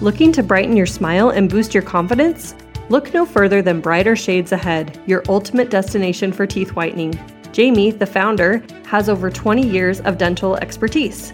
Looking to brighten your smile and boost your confidence? Look no further than Brighter Shades Ahead, your ultimate destination for teeth whitening. Jamie, the founder, has over 20 years of dental expertise.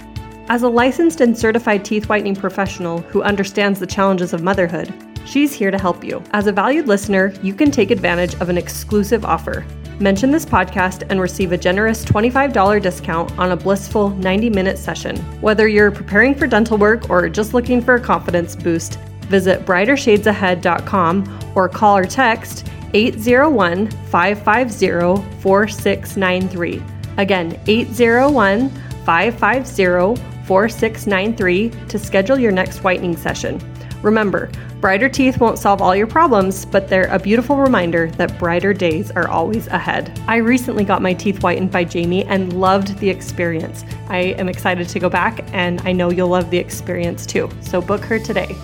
As a licensed and certified teeth whitening professional who understands the challenges of motherhood, she's here to help you. As a valued listener, you can take advantage of an exclusive offer. Mention this podcast and receive a generous $25 discount on a blissful 90 minute session. Whether you're preparing for dental work or just looking for a confidence boost, visit brightershadesahead.com or call or text 801 550 4693. Again, 801 550 4693 to schedule your next whitening session. Remember, brighter teeth won't solve all your problems, but they're a beautiful reminder that brighter days are always ahead. I recently got my teeth whitened by Jamie and loved the experience. I am excited to go back, and I know you'll love the experience too. So book her today.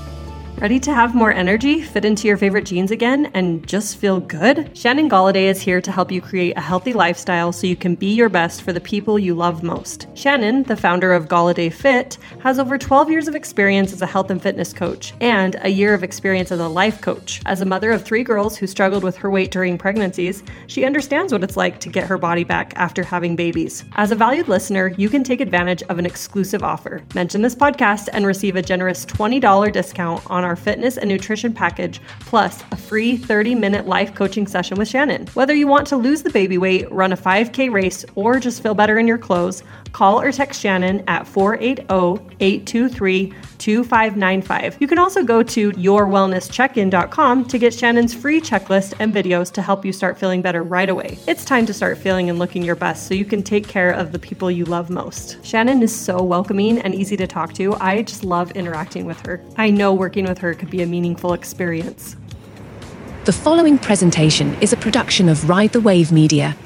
Ready to have more energy, fit into your favorite jeans again, and just feel good? Shannon Galladay is here to help you create a healthy lifestyle so you can be your best for the people you love most. Shannon, the founder of Galladay Fit, has over 12 years of experience as a health and fitness coach and a year of experience as a life coach. As a mother of three girls who struggled with her weight during pregnancies, she understands what it's like to get her body back after having babies. As a valued listener, you can take advantage of an exclusive offer. Mention this podcast and receive a generous $20 discount on our our fitness and nutrition package, plus a free 30 minute life coaching session with Shannon. Whether you want to lose the baby weight, run a 5K race, or just feel better in your clothes, call or text Shannon at 480 823 2595. You can also go to yourwellnesscheckin.com to get Shannon's free checklist and videos to help you start feeling better right away. It's time to start feeling and looking your best so you can take care of the people you love most. Shannon is so welcoming and easy to talk to. I just love interacting with her. I know working with her could be a meaningful experience. The following presentation is a production of Ride the Wave Media.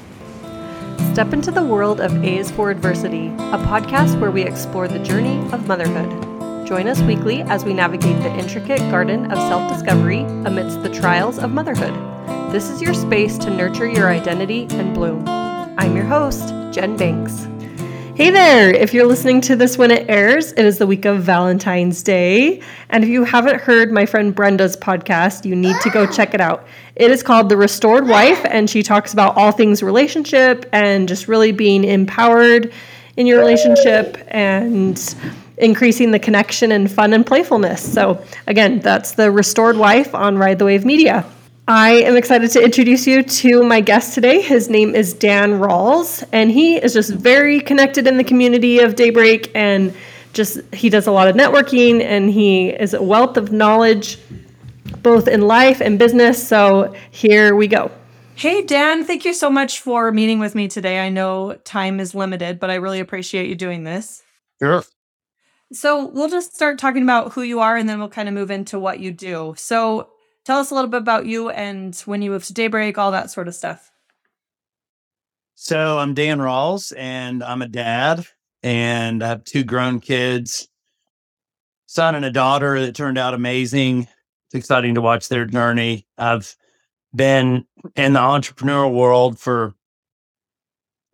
Step into the world of A is for Adversity, a podcast where we explore the journey of motherhood. Join us weekly as we navigate the intricate garden of self discovery amidst the trials of motherhood. This is your space to nurture your identity and bloom. I'm your host, Jen Banks. Hey there! If you're listening to this when it airs, it is the week of Valentine's Day. And if you haven't heard my friend Brenda's podcast, you need to go check it out. It is called The Restored Wife, and she talks about all things relationship and just really being empowered in your relationship and increasing the connection and fun and playfulness. So, again, that's The Restored Wife on Ride the Wave Media. I am excited to introduce you to my guest today. His name is Dan Rawls, and he is just very connected in the community of Daybreak and just he does a lot of networking and he is a wealth of knowledge both in life and business. So here we go. Hey, Dan, thank you so much for meeting with me today. I know time is limited, but I really appreciate you doing this. Sure. So, we'll just start talking about who you are and then we'll kind of move into what you do. So, Tell us a little bit about you and when you moved to Daybreak, all that sort of stuff. So I'm Dan Rawls and I'm a dad and I have two grown kids, son and a daughter that turned out amazing. It's exciting to watch their journey. I've been in the entrepreneurial world for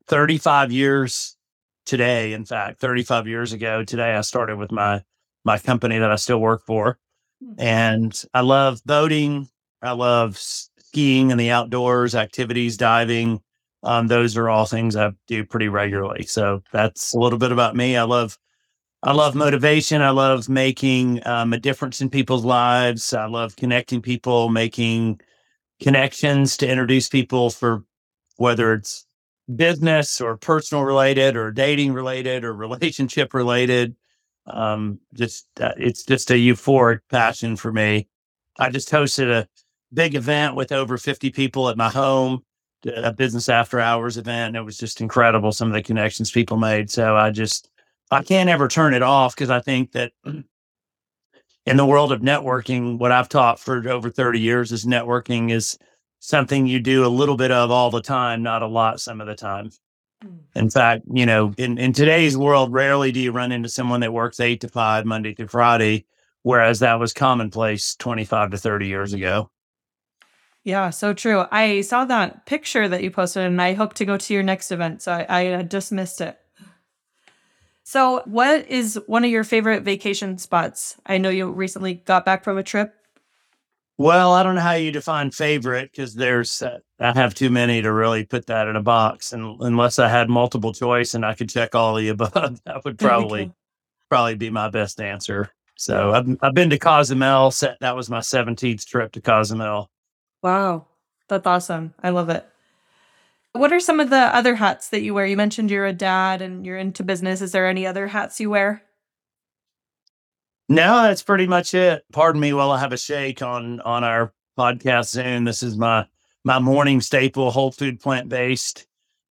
35 years today. In fact, 35 years ago today, I started with my my company that I still work for. Hmm. And I love boating. I love skiing and the outdoors, activities, diving. Um, those are all things I do pretty regularly. So that's a little bit about me. I love, I love motivation. I love making um, a difference in people's lives. I love connecting people, making connections to introduce people for whether it's business or personal related or dating related or relationship related um, just uh, it's just a euphoric passion for me. I just hosted a big event with over 50 people at my home, a business after hours event. And it was just incredible. Some of the connections people made. So I just, I can't ever turn it off because I think that in the world of networking, what I've taught for over 30 years is networking is something you do a little bit of all the time, not a lot some of the time. In fact, you know, in, in today's world, rarely do you run into someone that works eight to five, Monday through Friday, whereas that was commonplace 25 to 30 years ago. Yeah, so true. I saw that picture that you posted and I hope to go to your next event. So I, I uh, just missed it. So, what is one of your favorite vacation spots? I know you recently got back from a trip. Well, I don't know how you define favorite because there's, uh, I have too many to really put that in a box. And unless I had multiple choice and I could check all the above, that would probably, probably be my best answer. So I've, I've been to Cozumel. That was my 17th trip to Cozumel. Wow. That's awesome. I love it. What are some of the other hats that you wear? You mentioned you're a dad and you're into business. Is there any other hats you wear? No, that's pretty much it. Pardon me while I have a shake on on our podcast Zoom. This is my my morning staple, whole food plant based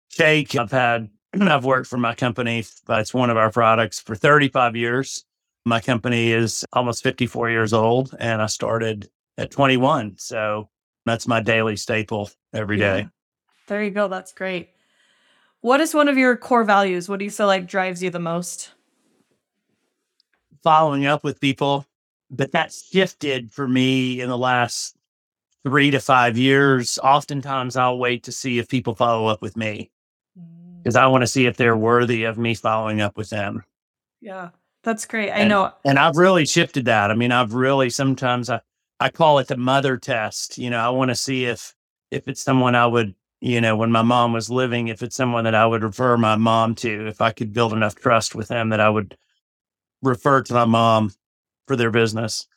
shake. I've had I've worked for my company. It's one of our products for 35 years. My company is almost 54 years old, and I started at 21. So that's my daily staple every day. Yeah. There you go. That's great. What is one of your core values? What do you feel like drives you the most? Following up with people, but that shifted for me in the last three to five years. Oftentimes, I'll wait to see if people follow up with me because mm. I want to see if they're worthy of me following up with them. Yeah, that's great. I and, know. And I've really shifted that. I mean, I've really sometimes I, I call it the mother test. You know, I want to see if if it's someone I would, you know, when my mom was living, if it's someone that I would refer my mom to, if I could build enough trust with them that I would refer to my mom for their business,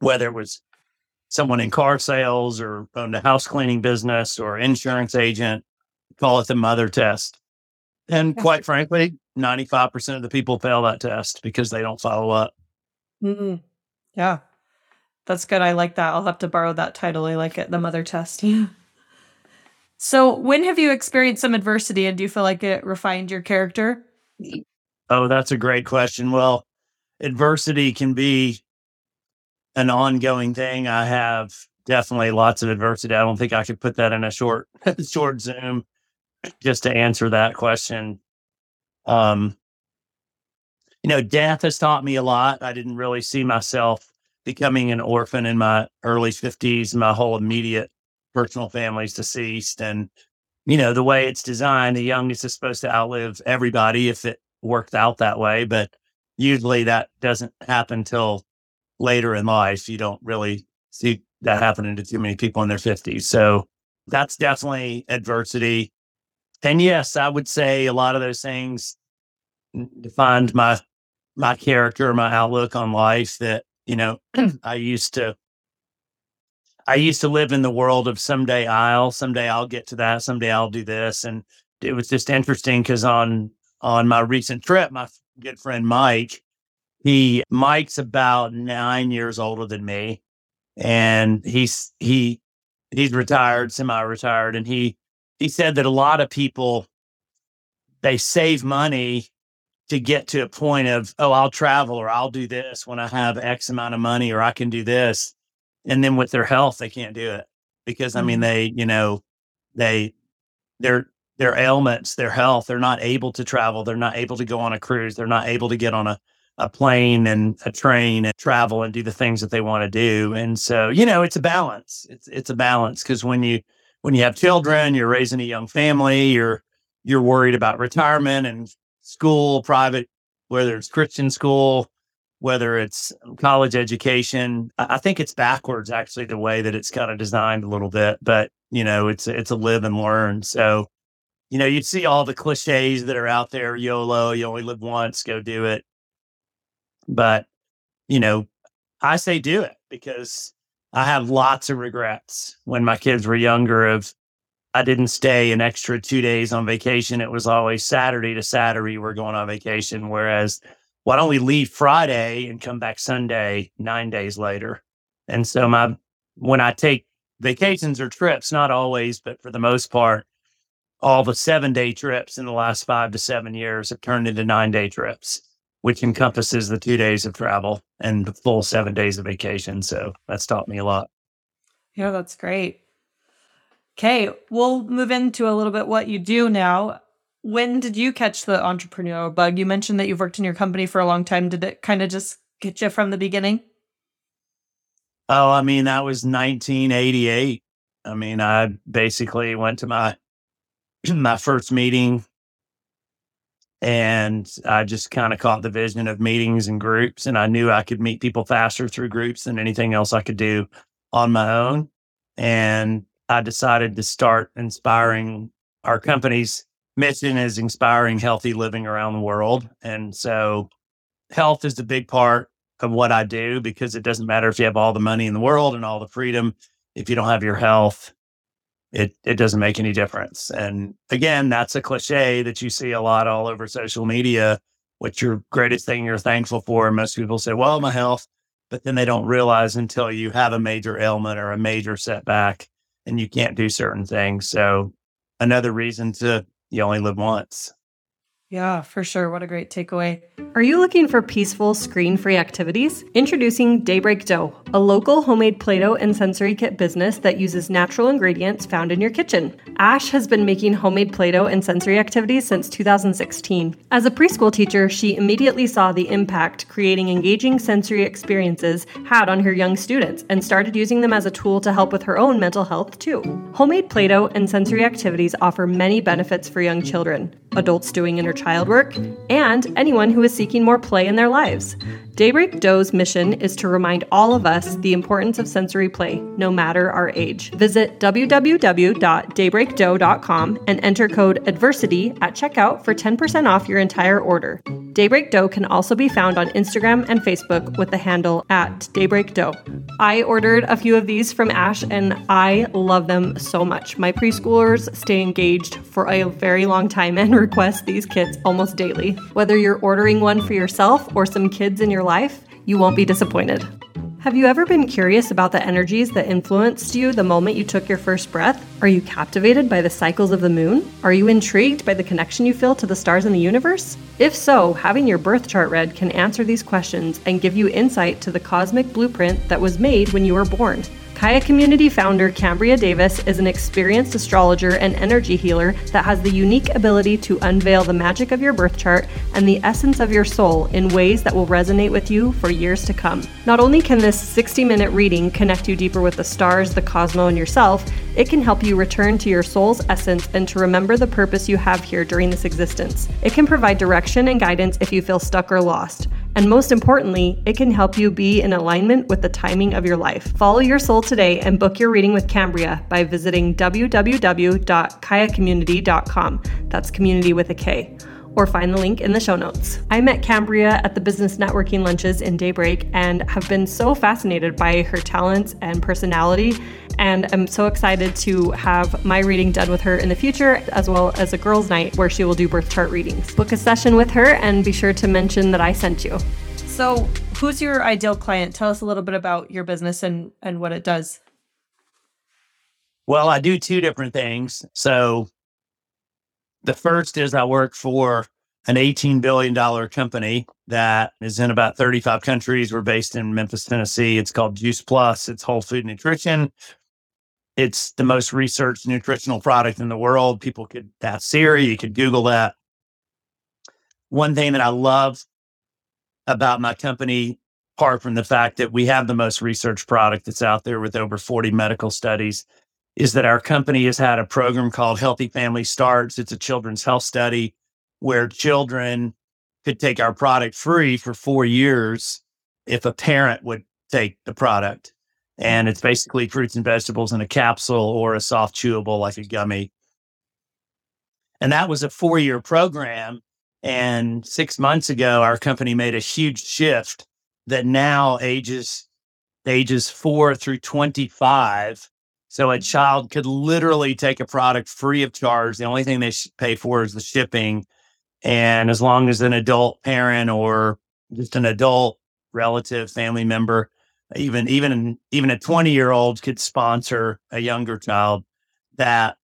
whether it was someone in car sales or owned a house cleaning business or insurance agent, call it the mother test. And quite frankly, 95% of the people fail that test because they don't follow up. Mm-hmm. Yeah. That's good. I like that. I'll have to borrow that title. I like it. The mother test. Yeah. So, when have you experienced some adversity and do you feel like it refined your character? Oh, that's a great question. Well, adversity can be an ongoing thing. I have definitely lots of adversity. I don't think I could put that in a short short Zoom just to answer that question. Um, you know, death has taught me a lot. I didn't really see myself becoming an orphan in my early 50s. My whole immediate personal family's deceased. And, you know, the way it's designed, the youngest is supposed to outlive everybody if it worked out that way, but usually that doesn't happen till later in life. You don't really see that happening to too many people in their 50s. So that's definitely adversity. And yes, I would say a lot of those things defined my my character, my outlook on life that, you know, I used to I used to live in the world of someday I'll, someday I'll get to that, someday I'll do this. And it was just interesting because on on my recent trip, my good friend Mike, he Mike's about nine years older than me, and he's he he's retired, semi-retired, and he he said that a lot of people they save money to get to a point of oh I'll travel or I'll do this when I have X amount of money or I can do this, and then with their health they can't do it because I mean mm-hmm. they you know they they're their ailments, their health. They're not able to travel. They're not able to go on a cruise. They're not able to get on a, a plane and a train and travel and do the things that they want to do. And so, you know, it's a balance. It's it's a balance because when you when you have children, you're raising a young family, you're you're worried about retirement and school, private, whether it's Christian school, whether it's college education. I think it's backwards actually the way that it's kind of designed a little bit, but you know, it's it's a live and learn. So you know, you see all the cliches that are out there YOLO, you only live once, go do it. But, you know, I say do it because I have lots of regrets when my kids were younger of I didn't stay an extra two days on vacation. It was always Saturday to Saturday we're going on vacation. Whereas why don't we leave Friday and come back Sunday nine days later? And so my when I take vacations or trips, not always, but for the most part, all the seven day trips in the last five to seven years have turned into nine day trips, which encompasses the two days of travel and the full seven days of vacation. So that's taught me a lot. Yeah, that's great. Okay, we'll move into a little bit what you do now. When did you catch the entrepreneurial bug? You mentioned that you've worked in your company for a long time. Did it kind of just get you from the beginning? Oh, I mean, that was 1988. I mean, I basically went to my my first meeting And I just kind of caught the vision of meetings and groups. And I knew I could meet people faster through groups than anything else I could do on my own. And I decided to start inspiring our company's mission is inspiring healthy living around the world. And so health is a big part of what I do because it doesn't matter if you have all the money in the world and all the freedom. If you don't have your health, it it doesn't make any difference. And again, that's a cliche that you see a lot all over social media. What's your greatest thing you're thankful for? Most people say, well, my health. But then they don't realize until you have a major ailment or a major setback and you can't do certain things. So another reason to you only live once. Yeah, for sure. What a great takeaway. Are you looking for peaceful, screen free activities? Introducing Daybreak Dough, a local homemade Play Doh and sensory kit business that uses natural ingredients found in your kitchen. Ash has been making homemade Play Doh and sensory activities since 2016. As a preschool teacher, she immediately saw the impact creating engaging sensory experiences had on her young students and started using them as a tool to help with her own mental health too. Homemade Play Doh and sensory activities offer many benefits for young children, adults doing inner child work, and anyone who is seeking more play in their lives. Daybreak Dough's mission is to remind all of us the importance of sensory play, no matter our age. Visit www.daybreakdough.com and enter code ADVERSITY at checkout for 10% off your entire order. Daybreak Dough can also be found on Instagram and Facebook with the handle at Daybreak Dough. I ordered a few of these from Ash and I love them so much. My preschoolers stay engaged for a very long time and request these kits almost daily. Whether you're ordering one for yourself or some kids in your life, you won't be disappointed. Have you ever been curious about the energies that influenced you the moment you took your first breath? Are you captivated by the cycles of the moon? Are you intrigued by the connection you feel to the stars in the universe? If so, having your birth chart read can answer these questions and give you insight to the cosmic blueprint that was made when you were born. Kaya Community founder Cambria Davis is an experienced astrologer and energy healer that has the unique ability to unveil the magic of your birth chart and the essence of your soul in ways that will resonate with you for years to come. Not only can this 60 minute reading connect you deeper with the stars, the cosmos, and yourself, it can help you return to your soul's essence and to remember the purpose you have here during this existence. It can provide direction and guidance if you feel stuck or lost. And most importantly, it can help you be in alignment with the timing of your life. Follow your soul today and book your reading with Cambria by visiting www.kayacommunity.com. That's community with a K or find the link in the show notes. I met Cambria at the business networking lunches in Daybreak and have been so fascinated by her talents and personality. And I'm so excited to have my reading done with her in the future, as well as a girls' night where she will do birth chart readings. Book a session with her and be sure to mention that I sent you. So, who's your ideal client? Tell us a little bit about your business and, and what it does. Well, I do two different things. So, the first is I work for an $18 billion company that is in about 35 countries. We're based in Memphis, Tennessee. It's called Juice Plus. It's whole food nutrition. It's the most researched nutritional product in the world. People could ask Siri, you could Google that. One thing that I love about my company, apart from the fact that we have the most researched product that's out there with over 40 medical studies, is that our company has had a program called Healthy Family Starts. It's a children's health study where children could take our product free for four years if a parent would take the product. Mm-hmm. And it's basically fruits and vegetables in a capsule or a soft chewable like a gummy. And that was a four year program. And six months ago, our company made a huge shift that now ages ages four through 25 so a mm-hmm. child could literally take a product free of charge. The only thing they pay for is the shipping. And as long as an adult parent or just an adult relative, family member, even even even a 20 year old could sponsor a younger child that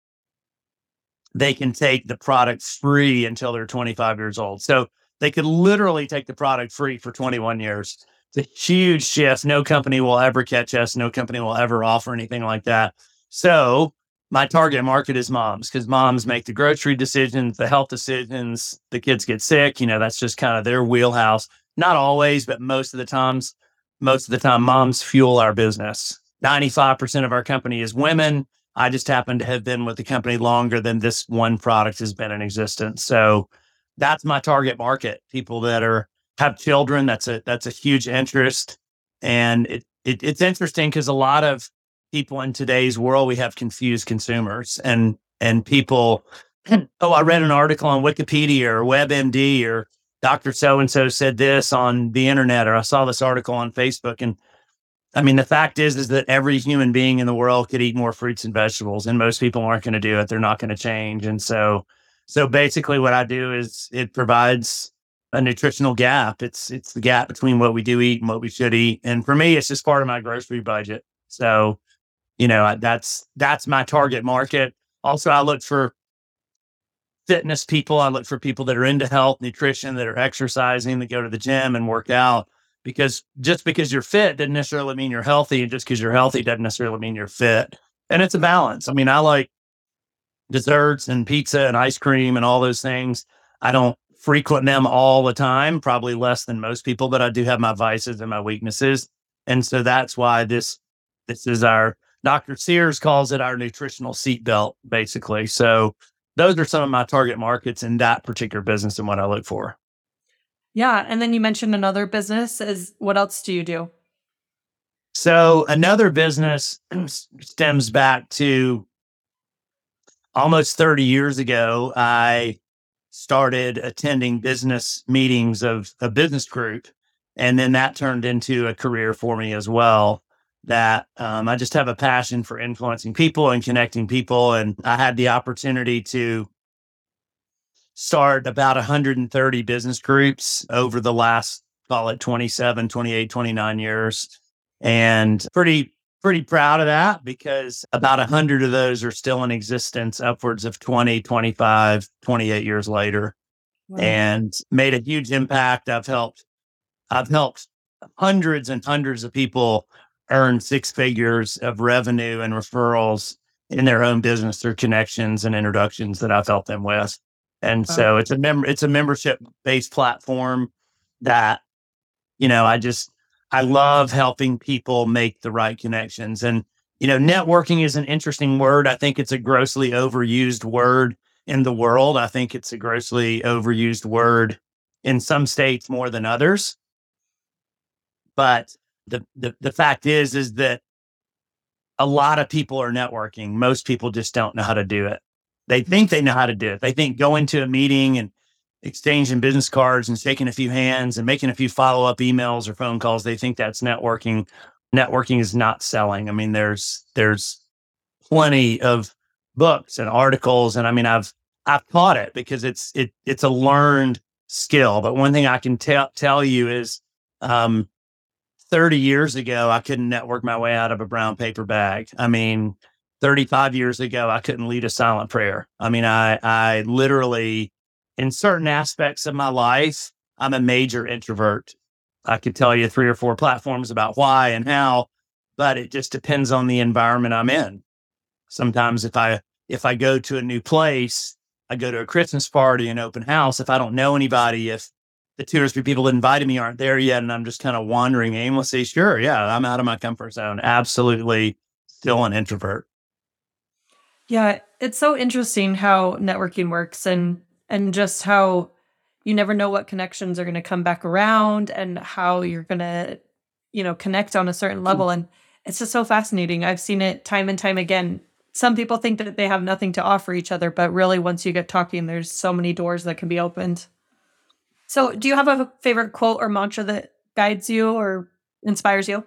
they can take the product free until they're 25 years old. So they could literally take the product free for 21 years. It's a huge shift. No company will ever catch us. No company will ever offer anything like that. So my target market is moms because moms make the grocery decisions, the health decisions, the kids get sick. You know, that's just kind of their wheelhouse. Not always, but most of the times, most of the time, moms fuel our business. 95% of our company is women. I just happen to have been with the company longer than this one product has been in existence. So that's my target market. People that are have children. That's a that's a huge interest, and it, it it's interesting because a lot of people in today's world we have confused consumers and and people. oh, I read an article on Wikipedia or WebMD or Doctor So and So said this on the internet, or I saw this article on Facebook, and I mean, the fact is, is that every human being in the world could eat more fruits and vegetables, and most people aren't going to do it. They're not going to change, and so, so basically, what I do is it provides a nutritional gap. It's it's the gap between what we do eat and what we should eat, and for me, it's just part of my grocery budget. So, you know, that's that's my target market. Also, I look for fitness people. I look for people that are into health, nutrition, that are exercising, that go to the gym and work out because just because you're fit doesn't necessarily mean you're healthy. And just because you're healthy doesn't necessarily mean you're fit. And it's a balance. I mean, I like desserts and pizza and ice cream and all those things. I don't frequent them all the time, probably less than most people, but I do have my vices and my weaknesses. And so that's why this this is our Dr. Sears calls it our nutritional seatbelt, basically. So those are some of my target markets in that particular business and what I look for. Yeah. And then you mentioned another business. Is what else do you do? So another business stems back to almost 30 years ago. I started attending business meetings of a business group. And then that turned into a career for me as well. That um, I just have a passion for influencing people and connecting people. And I had the opportunity to start about 130 business groups over the last, call it 27, 28, 29 years. And pretty, pretty proud of that because about 100 of those are still in existence upwards of 20, 25, 28 years later wow. and made a huge impact. I've helped, I've helped hundreds and hundreds of people earn six figures of revenue and referrals in their own business through connections and introductions that I've helped them with. And so it's a member it's a membership based platform that you know, I just I love helping people make the right connections and you know, networking is an interesting word. I think it's a grossly overused word in the world. I think it's a grossly overused word in some states more than others. But the, the the fact is is that a lot of people are networking. Most people just don't know how to do it. They think they know how to do it. They think going to a meeting and exchanging business cards and shaking a few hands and making a few follow up emails or phone calls, they think that's networking. Networking is not selling. I mean, there's there's plenty of books and articles, and I mean, I've I've taught it because it's it it's a learned skill. But one thing I can tell tell you is, um, 30 years ago, I couldn't network my way out of a brown paper bag. I mean, 35 years ago, I couldn't lead a silent prayer. I mean, I, I literally, in certain aspects of my life, I'm a major introvert. I could tell you three or four platforms about why and how, but it just depends on the environment I'm in. Sometimes if I, if I go to a new place, I go to a Christmas party, an open house. If I don't know anybody, if the two or three people that invited me aren't there yet, and I'm just kind of wandering aimlessly, sure, yeah, I'm out of my comfort zone. Absolutely still an introvert. Yeah, it's so interesting how networking works and and just how you never know what connections are going to come back around and how you're going to you know connect on a certain level hmm. and it's just so fascinating. I've seen it time and time again. Some people think that they have nothing to offer each other, but really once you get talking there's so many doors that can be opened. So, do you have a favorite quote or mantra that guides you or inspires you?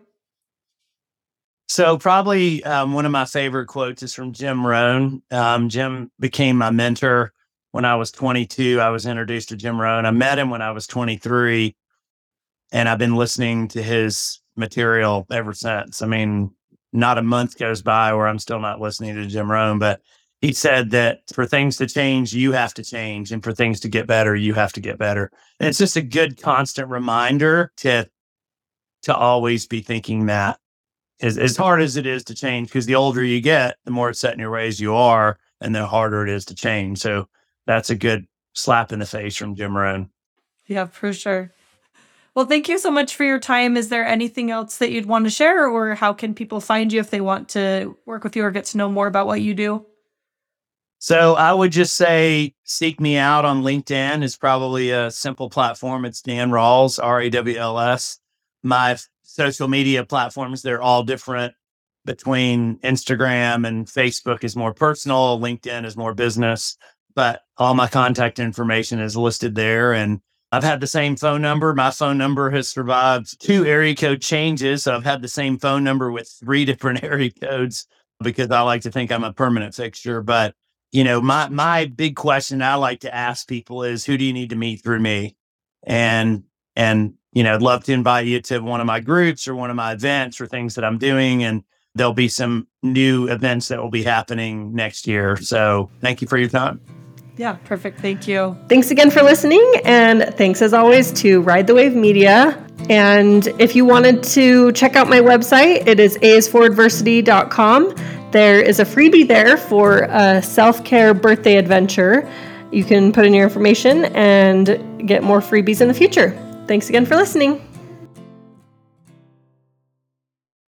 So probably um, one of my favorite quotes is from Jim Rohn. Um, Jim became my mentor when I was 22. I was introduced to Jim Rohn. I met him when I was 23, and I've been listening to his material ever since. I mean, not a month goes by where I'm still not listening to Jim Rohn, but he said that for things to change, you have to change, and for things to get better, you have to get better. And it's just a good constant reminder to to always be thinking that as, as hard as it is to change, because the older you get, the more set in your ways you are, and the harder it is to change. So that's a good slap in the face from Jim Rohn. Yeah, for sure. Well, thank you so much for your time. Is there anything else that you'd want to share, or how can people find you if they want to work with you or get to know more about what you do? So I would just say seek me out on LinkedIn is probably a simple platform. It's Dan Rawls, R A W L S. My social media platforms, they're all different between Instagram and Facebook is more personal, LinkedIn is more business, but all my contact information is listed there. And I've had the same phone number. My phone number has survived two area code changes. So I've had the same phone number with three different area codes because I like to think I'm a permanent fixture. But, you know, my my big question I like to ask people is who do you need to meet through me? And and you know, I'd love to invite you to one of my groups or one of my events or things that I'm doing. And there'll be some new events that will be happening next year. So thank you for your time. Yeah, perfect. Thank you. Thanks again for listening. And thanks as always to Ride the Wave Media. And if you wanted to check out my website, it is asforadversity.com. There is a freebie there for a self care birthday adventure. You can put in your information and get more freebies in the future. Thanks again for listening.